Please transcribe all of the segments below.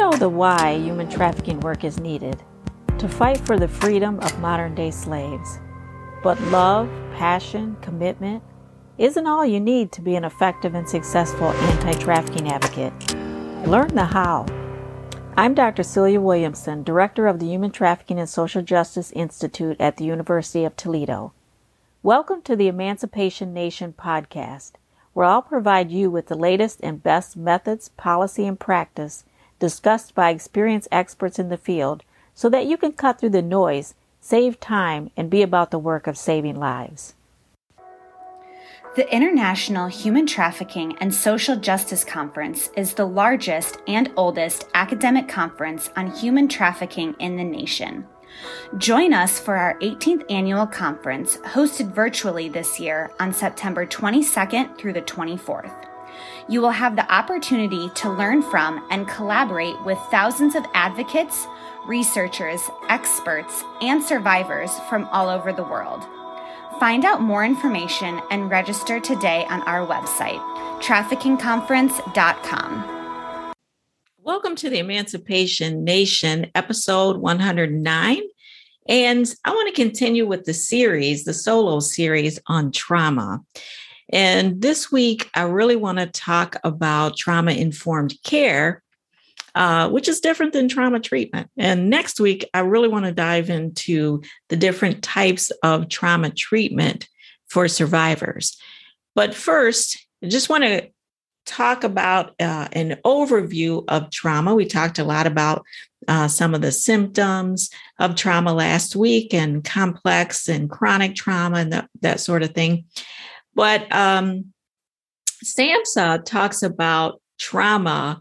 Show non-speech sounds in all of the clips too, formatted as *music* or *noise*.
know the why human trafficking work is needed to fight for the freedom of modern day slaves. But love, passion, commitment isn't all you need to be an effective and successful anti trafficking advocate. Learn the how. I'm Dr. Celia Williamson, Director of the Human Trafficking and Social Justice Institute at the University of Toledo. Welcome to the Emancipation Nation podcast, where I'll provide you with the latest and best methods, policy, and practice discussed by experienced experts in the field so that you can cut through the noise, save time, and be about the work of saving lives. The International Human Trafficking and Social Justice Conference is the largest and oldest academic conference on human trafficking in the nation. Join us for our 18th annual conference, hosted virtually this year on September 22nd through the 24th. You will have the opportunity to learn from and collaborate with thousands of advocates, researchers, experts, and survivors from all over the world. Find out more information and register today on our website, traffickingconference.com. Welcome to the Emancipation Nation, episode 109. And I want to continue with the series, the solo series on trauma. And this week, I really want to talk about trauma informed care uh, which is different than trauma treatment. And next week, I really want to dive into the different types of trauma treatment for survivors. But first, I just want to talk about uh, an overview of trauma. We talked a lot about uh, some of the symptoms of trauma last week and complex and chronic trauma and that, that sort of thing. But um, SAMHSA talks about trauma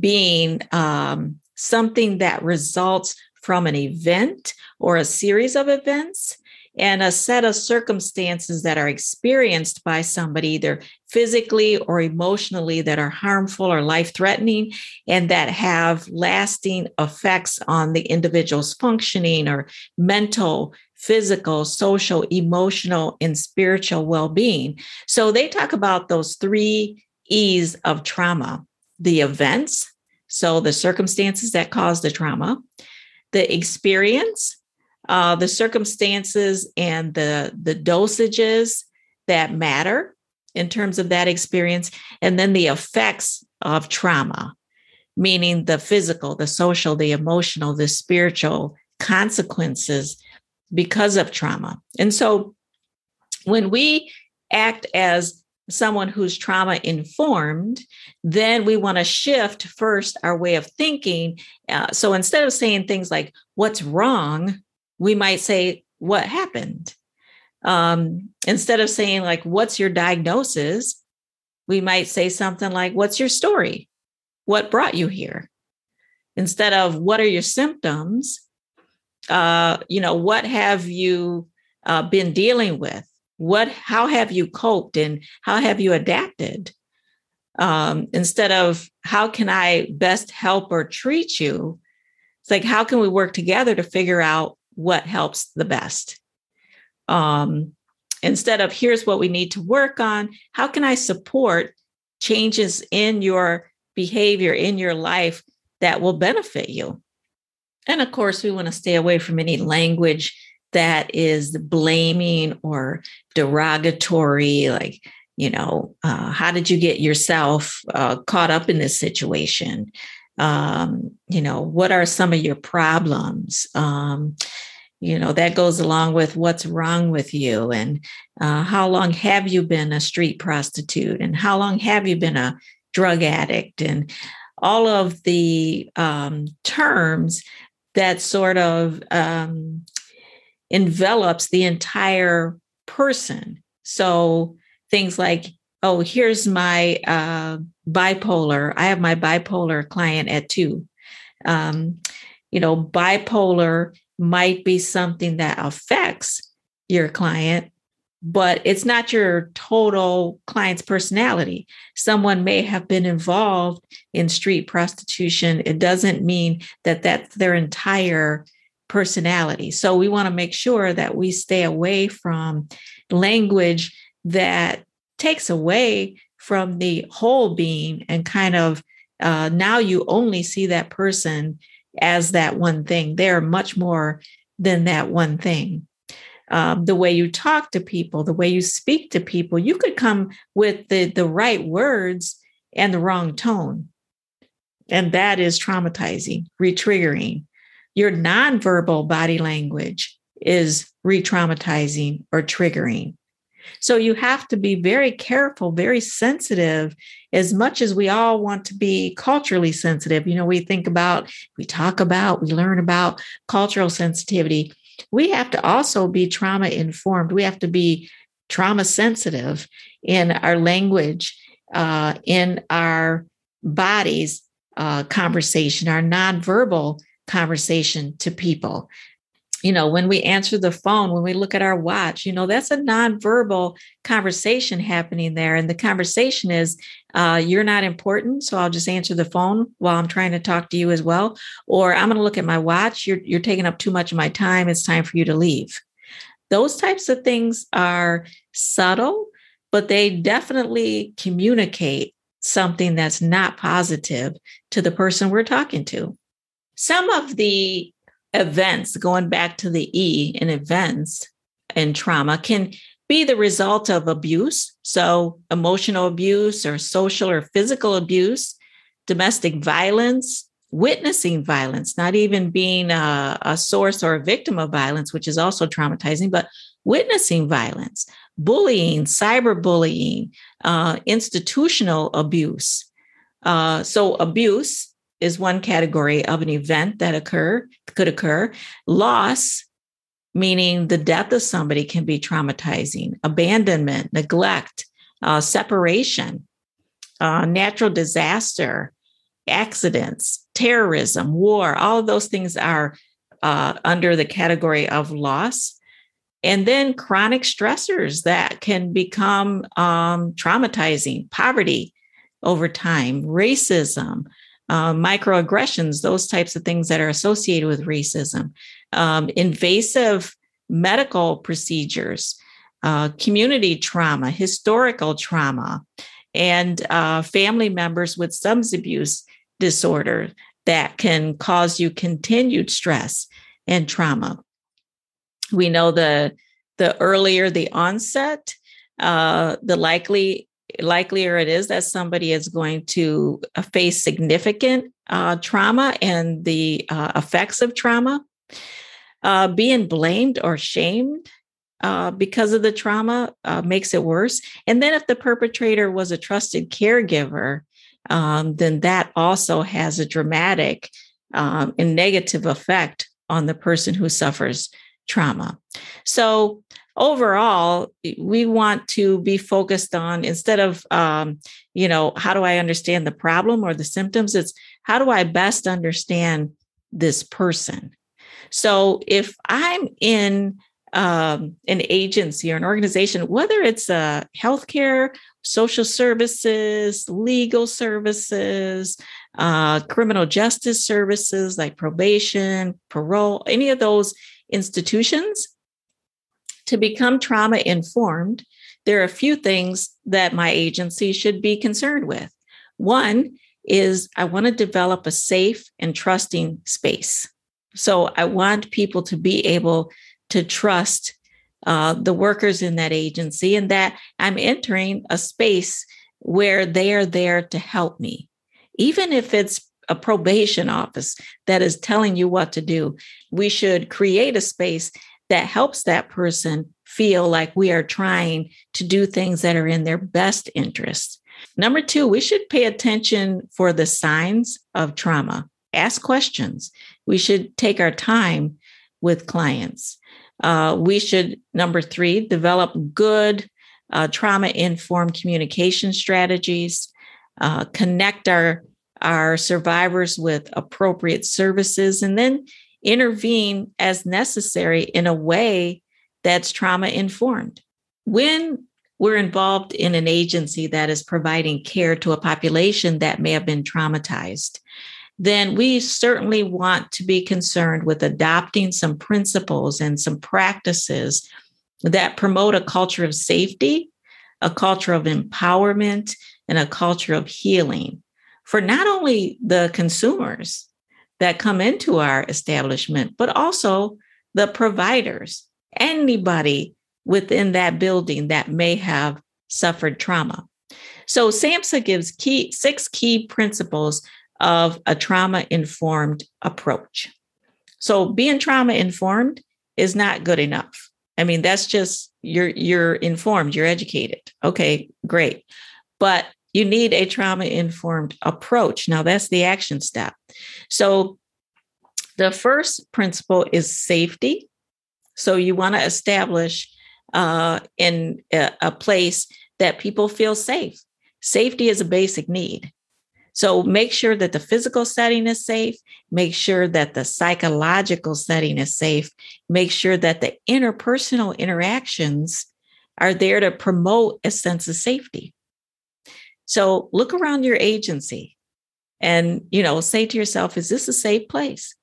being um, something that results from an event or a series of events and a set of circumstances that are experienced by somebody either physically or emotionally that are harmful or life threatening and that have lasting effects on the individual's functioning or mental physical social emotional and spiritual well-being. So they talk about those three e's of trauma the events, so the circumstances that cause the trauma, the experience, uh, the circumstances and the the dosages that matter in terms of that experience, and then the effects of trauma, meaning the physical, the social, the emotional, the spiritual consequences because of trauma. And so when we act as someone who's trauma informed, then we want to shift first our way of thinking. Uh, so instead of saying things like, what's wrong, we might say, what happened? Um, instead of saying, like, what's your diagnosis, we might say something like, what's your story? What brought you here? Instead of, what are your symptoms? Uh, you know, what have you uh, been dealing with? what how have you coped and how have you adapted um, instead of how can i best help or treat you it's like how can we work together to figure out what helps the best. Um, instead of here's what we need to work on. How can i support changes in your behavior in your life that will benefit you? And of course we want to stay away from any language that is blaming or derogatory, like, you know, uh, how did you get yourself uh, caught up in this situation? Um, you know, what are some of your problems? Um, you know, that goes along with what's wrong with you and uh, how long have you been a street prostitute and how long have you been a drug addict and all of the um, terms that sort of um, envelops the entire person. So things like, oh, here's my uh, bipolar. I have my bipolar client at two. Um, you know, bipolar might be something that affects your client, but it's not your total client's personality. Someone may have been involved in street prostitution. It doesn't mean that that's their entire personality. So we want to make sure that we stay away from language that takes away from the whole being and kind of uh, now you only see that person as that one thing. They're much more than that one thing. Um, the way you talk to people, the way you speak to people, you could come with the, the right words and the wrong tone. And that is traumatizing, retriggering. Your nonverbal body language is re traumatizing or triggering. So you have to be very careful, very sensitive, as much as we all want to be culturally sensitive. You know, we think about, we talk about, we learn about cultural sensitivity. We have to also be trauma informed. We have to be trauma sensitive in our language, uh, in our bodies uh, conversation, our nonverbal conversation to people you know, when we answer the phone, when we look at our watch, you know, that's a nonverbal conversation happening there. And the conversation is, uh, you're not important. So I'll just answer the phone while I'm trying to talk to you as well. Or I'm going to look at my watch. You're, you're taking up too much of my time. It's time for you to leave. Those types of things are subtle, but they definitely communicate something that's not positive to the person we're talking to. Some of the events, going back to the E in events and trauma, can be the result of abuse. So, emotional abuse or social or physical abuse, domestic violence, witnessing violence, not even being a, a, source or a victim of violence, which is also traumatizing, but witnessing violence, bullying, cyberbullying, uh, institutional abuse. Uh, so, abuse is one category of an event that occur could occur. Loss, meaning the death of somebody, can be traumatizing. Abandonment, neglect, uh, separation, uh, natural disaster, accidents, terrorism, war. All of those things are uh, under the category of loss. And then chronic stressors that can become um, traumatizing, poverty over time, racism, uh, microaggressions, those types of things that are associated with racism, um, invasive medical procedures, uh, community trauma, historical trauma, and uh, family members with substance abuse disorder that can cause you continued stress and trauma. We know the the earlier the onset, uh, the likely likelier it is that somebody is going to uh, face significant uh, trauma and the uh, effects of trauma. Uh, being blamed or shamed uh, because of the trauma uh, makes it worse. And then, if the perpetrator was a trusted caregiver, um, then that also has a dramatic um, and negative effect on the person who suffers trauma. So, overall we want to be focused on instead of um, you know how do i understand the problem or the symptoms it's how do i best understand this person? So if i'm in um, an agency or an organization whether it's a uh, healthcare social services legal services uh, criminal justice services like probation parole any of those institutions to become trauma informed, there are a few things that my agency should be concerned with. One is I want to develop a safe and trusting space. So I want people to be able to trust uh, the workers in that agency and that I'm entering a space where they are there to help me. Even if it's a probation office that is telling you what to do, we should create a space that helps that person feel like we are trying to do things that are in their best interest. Number two, we should pay attention for the signs of trauma. Ask questions. We should take our time with clients. Uh, we should, number three, develop good uh, trauma informed communication strategies, uh, connect our, our survivors with appropriate services, and then intervene as necessary in a way that's trauma informed. When we're involved in an agency that is providing care to a population that may have been traumatized, then we certainly want to be concerned with adopting some principles and some practices that promote a culture of safety, a culture of empowerment, and a culture of healing. for not only the consumers that come into our establishment, but also the providers, anybody within that building that may have suffered trauma. So SAMHSA gives key six key principles of a trauma informed approach. So being trauma informed is not good enough. I mean, that's just you're you're informed, you're educated. Okay, great. But you need a trauma informed approach. Now that's the action step. So the first principle is safety. So you want to establish uh, in a, a place that people feel safe. Safety is a basic need. So make sure that the physical setting is safe, make sure that the psychological setting is safe, make sure that the interpersonal interactions are there to promote a sense of safety. So look around your agency and you know say to yourself is this a safe place?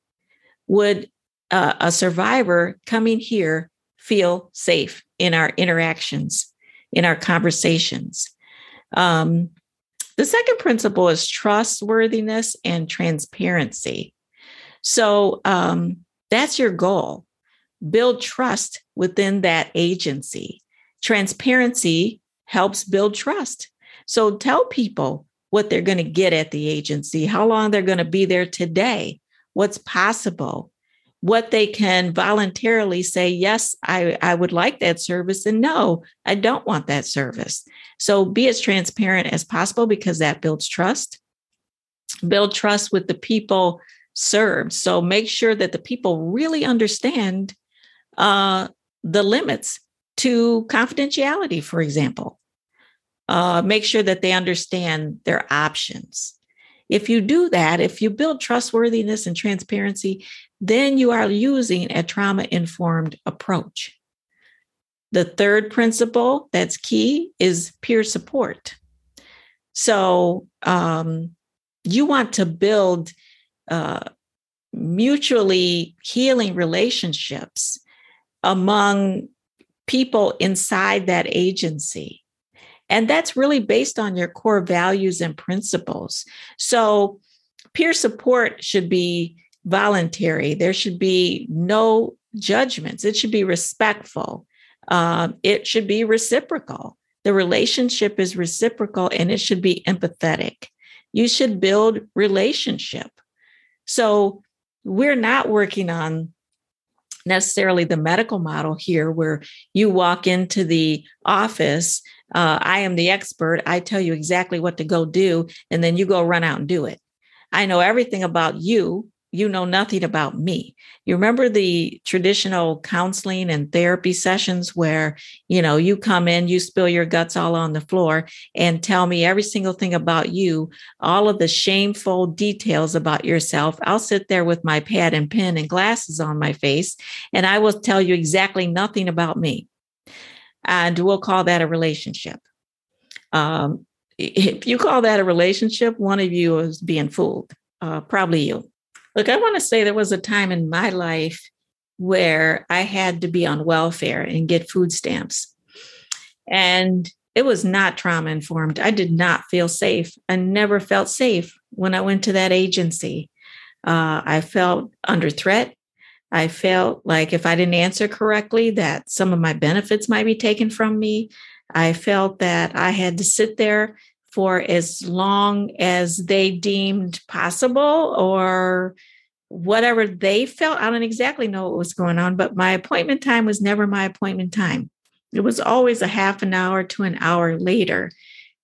Would uh, a survivor coming here feel safe in our interactions, in our conversations? Um, the second principle is trustworthiness and transparency. So um, that's your goal. Build trust within that agency. Transparency helps build trust. So tell people what they're going to get at the agency, how long they're going to be there today, what's possible, what they can voluntarily say, yes, I, I would like that service, and no, I don't want that service. So be as transparent as possible because that builds trust. Build trust with the people served. So make sure that the people really understand uh, the limits to confidentiality, for example. Uh, make sure that they understand their options. If you do that, if you build trustworthiness and transparency, then you are using a trauma informed approach. The third principle that's key is peer support. So um, you want to build uh, mutually healing relationships among people inside that agency. And that's really based on your core values and principles. So, peer support should be voluntary. There should be no judgments. It should be respectful. Um, it should be reciprocal. The relationship is reciprocal and it should be empathetic. You should build relationship. So we're not working on necessarily the medical model here where you walk into the office uh, i am the expert i tell you exactly what to go do and then you go run out and do it i know everything about you you know nothing about me. You remember the traditional counseling and therapy sessions where, you know, you come in, you spill your guts all on the floor and tell me every single thing about you, all of the shameful details about yourself. I'll sit there with my pad and pen and glasses on my face, and I will tell you exactly nothing about me. And we'll call that a relationship. Um, if you call that a relationship, one of you is being fooled, uh, probably you. Look, I want to say there was a time in my life where I had to be on welfare and get food stamps. And it was not trauma informed. I did not feel safe. I never felt safe when I went to that agency. Uh, I felt under threat. I felt like if I didn't answer correctly, that some of my benefits might be taken from me. I felt that I had to sit there for as long as they deemed possible or whatever they felt. I don't exactly know what was going on, but my appointment time was never my appointment time. It was always a half an hour to an hour later.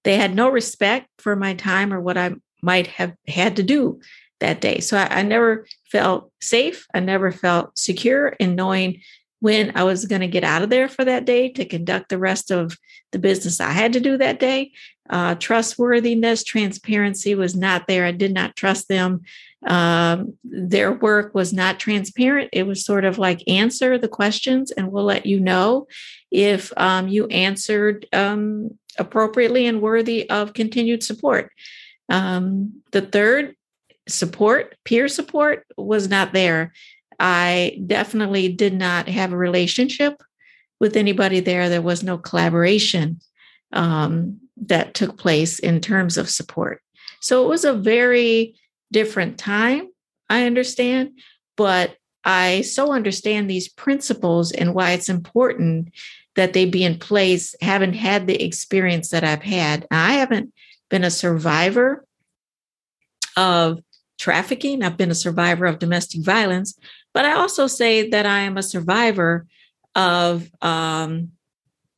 They had no respect for my time or what I might have had to do that day. So I, I never felt safe. I never felt secure in knowing when I was going to get out of there for that day to conduct the rest of the business I had to do that day. Uh, trustworthiness, transparency was not there. I did not trust them. Um, their work was not transparent. It was sort of like answer the questions and we'll let you know if um, you answered um, appropriately and worthy of continued support. Um, the third, support, peer support, was not there. I definitely did not have a relationship with anybody there. There was no collaboration um, that took place in terms of support. So it was a very different time, I understand, but I so understand these principles and why it's important that they be in place, haven't had the experience that I've had. I haven't been a survivor of trafficking, I've been a survivor of domestic violence, but I also say that I am a survivor of um,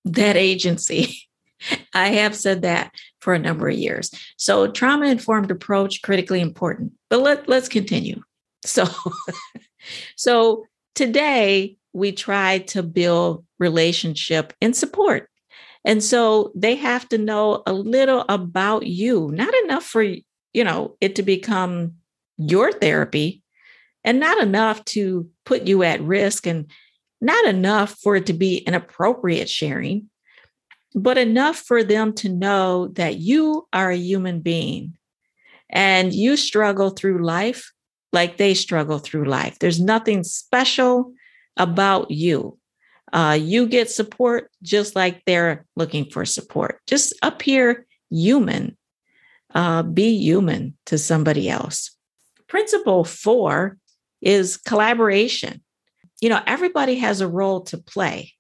that agency. *laughs* I have said that for a number of years. So, trauma informed approach critically important. But let, let's continue. *laughs* So, so today we try to build relationship and support. And so they have to know a little about you, not enough for, you know, it to become your therapy and not enough to put you at risk and not enough for it to be an appropriate sharing, but enough for them to know that you are a human being and you struggle through life like they struggle through life. There's nothing special about you. Uh, you get support just like they're looking for support. Just appear human, uh, be human to somebody else. Principle four is collaboration. You know, everybody has a role to play.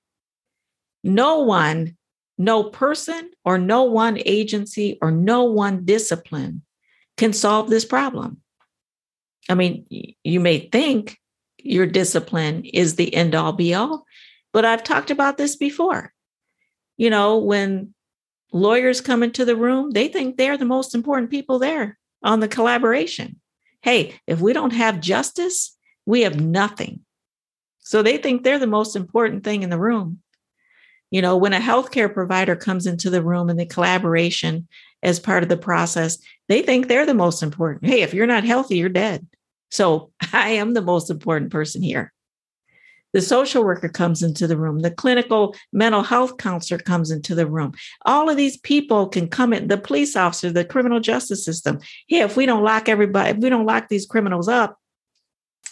No one, no person, or no one agency, or no one discipline can solve this problem. I mean, you may think your discipline is the end all be all, but I've talked about this before. You know, when lawyers come into the room, they think they're the most important people there on the collaboration. Hey, if we don't have justice, we have nothing. So they think they're the most important thing in the room. You know, when a healthcare provider comes into the room and the collaboration as part of the process, they think they're the most important. Hey, if you're not healthy, you're dead. So *laughs* I am the most important person here. The social worker comes into the room. The clinical mental health counselor comes into the room. All of these people can come in, the police officer, the criminal justice system. Hey, if we don't lock everybody, if we don't lock these criminals up,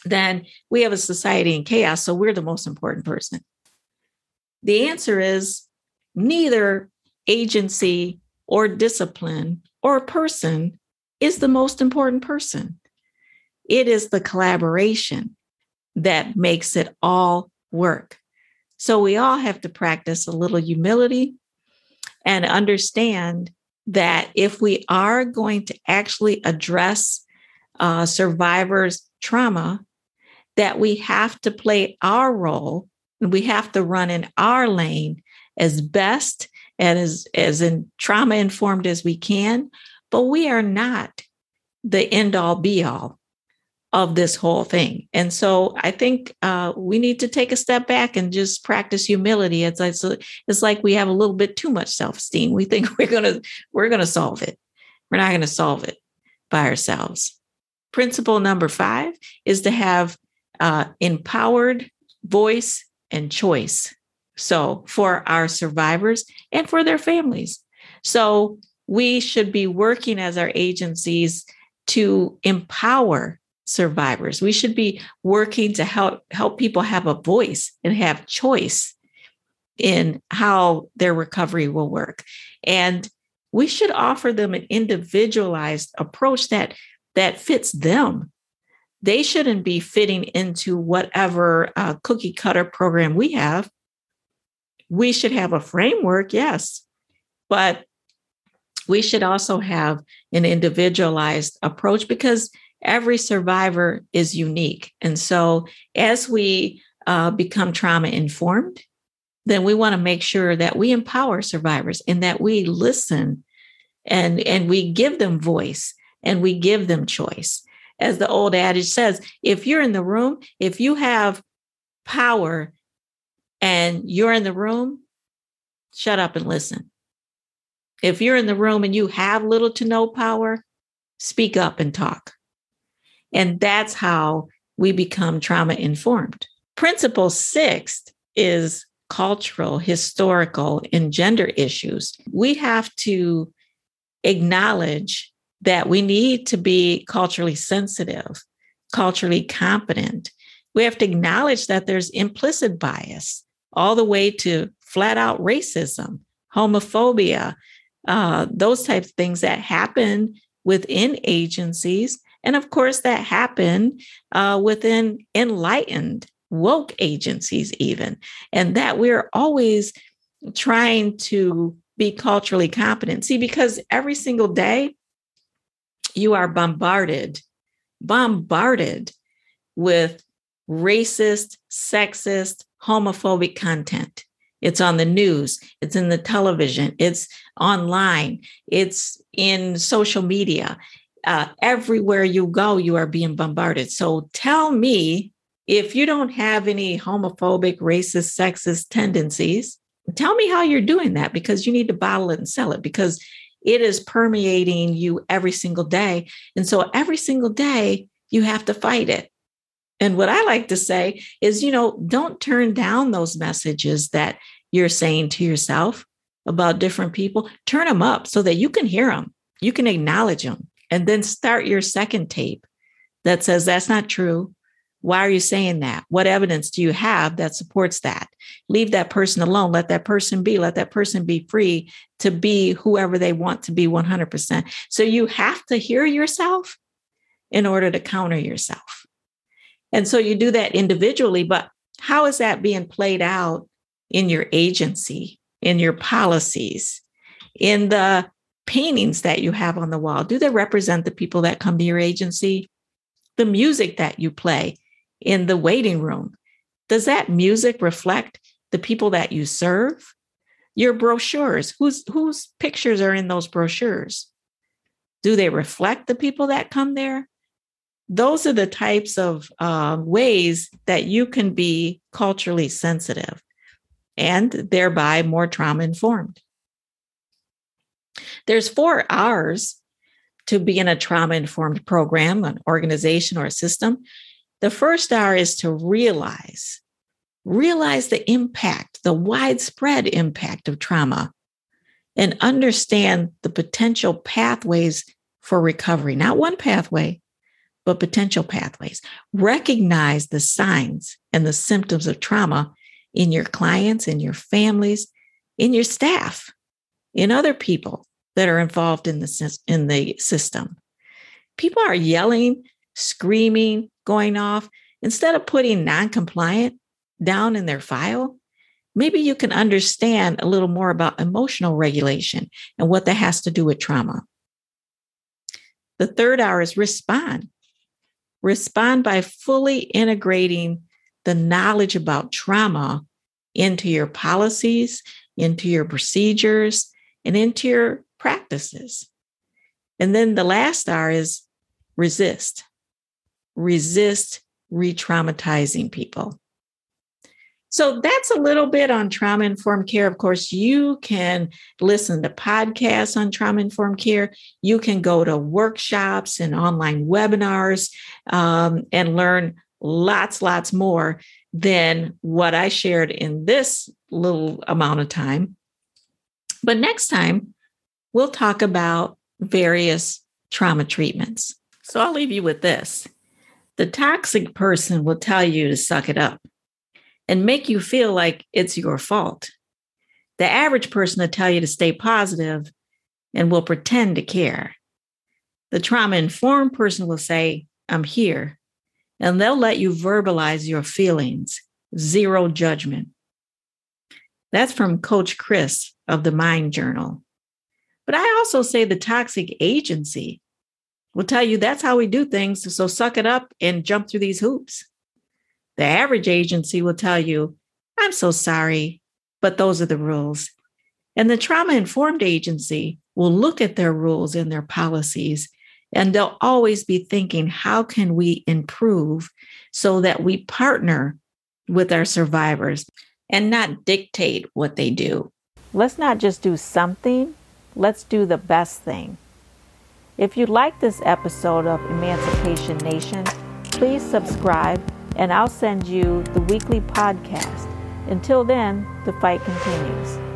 then we have a society in chaos. So we're the most important person. The answer is neither agency or discipline or person is the most important person. It is the collaboration that makes it all work. So we all have to practice a little humility and understand that if we are going to actually address uh, survivors' trauma, that we have to play our role and we have to run in our lane as best and as, as in trauma informed as we can, but we are not the end all be all of this whole thing. And so I think uh, we need to take a step back and just practice humility. It's, it's, it's like we have a little bit too much self-esteem. We think *laughs* we're gonna we're gonna solve it. We're not gonna solve it by ourselves. Principle number five is to have uh, empowered voice and choice. So for our survivors and for their families. So we should be working as our agencies to empower survivors. We should be working to help help people have a voice and have choice in how their recovery will work. And we should offer them an individualized approach that that fits them. They shouldn't be fitting into whatever uh, cookie cutter program we have. We should have a framework, yes, but we should also have an individualized approach because every survivor is unique. And so as we uh, become trauma informed, then we want to make sure that we empower survivors and that we listen and, and we give them voice and we give them choice. As the old adage says, if you're in the room, if you have power and you're in the room, shut up and listen. If you're in the room and you have little to no power, speak up and talk. And that's how we become trauma informed. Principle six is cultural, historical, and gender issues. We have to acknowledge that we need to be culturally sensitive, culturally competent. We have to acknowledge that there's implicit bias all the way to flat out racism, homophobia, uh, those types of things that happen within agencies. And of course, that happened uh, within enlightened, woke agencies, even. And that we're always trying to be culturally competent. See, because every single day you are bombarded, bombarded with racist, sexist, homophobic content. It's on the news, it's in the television, it's online, it's in social media. Uh, everywhere you go, you are being bombarded. So tell me if you don't have any homophobic, racist, sexist tendencies, tell me how you're doing that because you need to bottle it and sell it because it is permeating you every single day. And so every single day, you have to fight it. And what I like to say is, you know, don't turn down those messages that you're saying to yourself about different people. Turn them up so that you can hear them, you can acknowledge them, and then start your second tape that says, that's not true. Why are you saying that? What evidence do you have that supports that? Leave that person alone. Let that person be. Let that person be free to be whoever they want to be 100%. So you have to hear yourself in order to counter yourself. And so you do that individually, but how is that being played out in your agency, in your policies, in the paintings that you have on the wall? Do they represent the people that come to your agency? The music that you play, in the waiting room. Does that music reflect the people that you serve? Your brochures, whose whose pictures are in those brochures? Do they reflect the people that come there? Those are the types of uh, ways that you can be culturally sensitive and thereby more trauma informed. There's four R's to be in a trauma informed program, an organization, or a system. The first R is to realize, realize the impact, the widespread impact of trauma, and understand the potential pathways for recovery. Not one pathway, but potential pathways. Recognize the signs and the symptoms of trauma in your clients, in your families, in your staff, in other people that are involved in the, in the system. People are yelling, screaming, going off, instead of putting non-compliant down in their file, maybe you can understand a little more about emotional regulation and what that has to do with trauma. The third R is respond. Respond by fully integrating the knowledge about trauma into your policies, into your procedures, and into your practices. And then the last R is resist resist re traumatizing people. So that's a little bit on trauma informed care. Of course, you can listen to podcasts on trauma informed care. You can go to workshops and online webinars um, and learn lots, lots more than what I shared in this little amount of time. But next time, we'll talk about various trauma treatments. So I'll leave you with this the toxic person will tell you to suck it up and make you feel like it's your fault. The average person will tell you to stay positive and will pretend to care. The trauma informed person will say, I'm here. And they'll let you verbalize your feelings, zero judgment. That's from Coach Chris of the Mind Journal. But I also say the toxic agency will tell you that's how we do things. So suck it up and jump through these hoops. The average agency will tell you, I'm so sorry, but those are the rules. And the trauma informed agency will look at their rules and their policies, and they'll always be thinking, how can we improve so that we partner with our survivors and not dictate what they do? Let's not just do something, let's do the best thing. If you like this episode of Emancipation Nation, please subscribe and I'll send you the weekly podcast. Until then, the fight continues.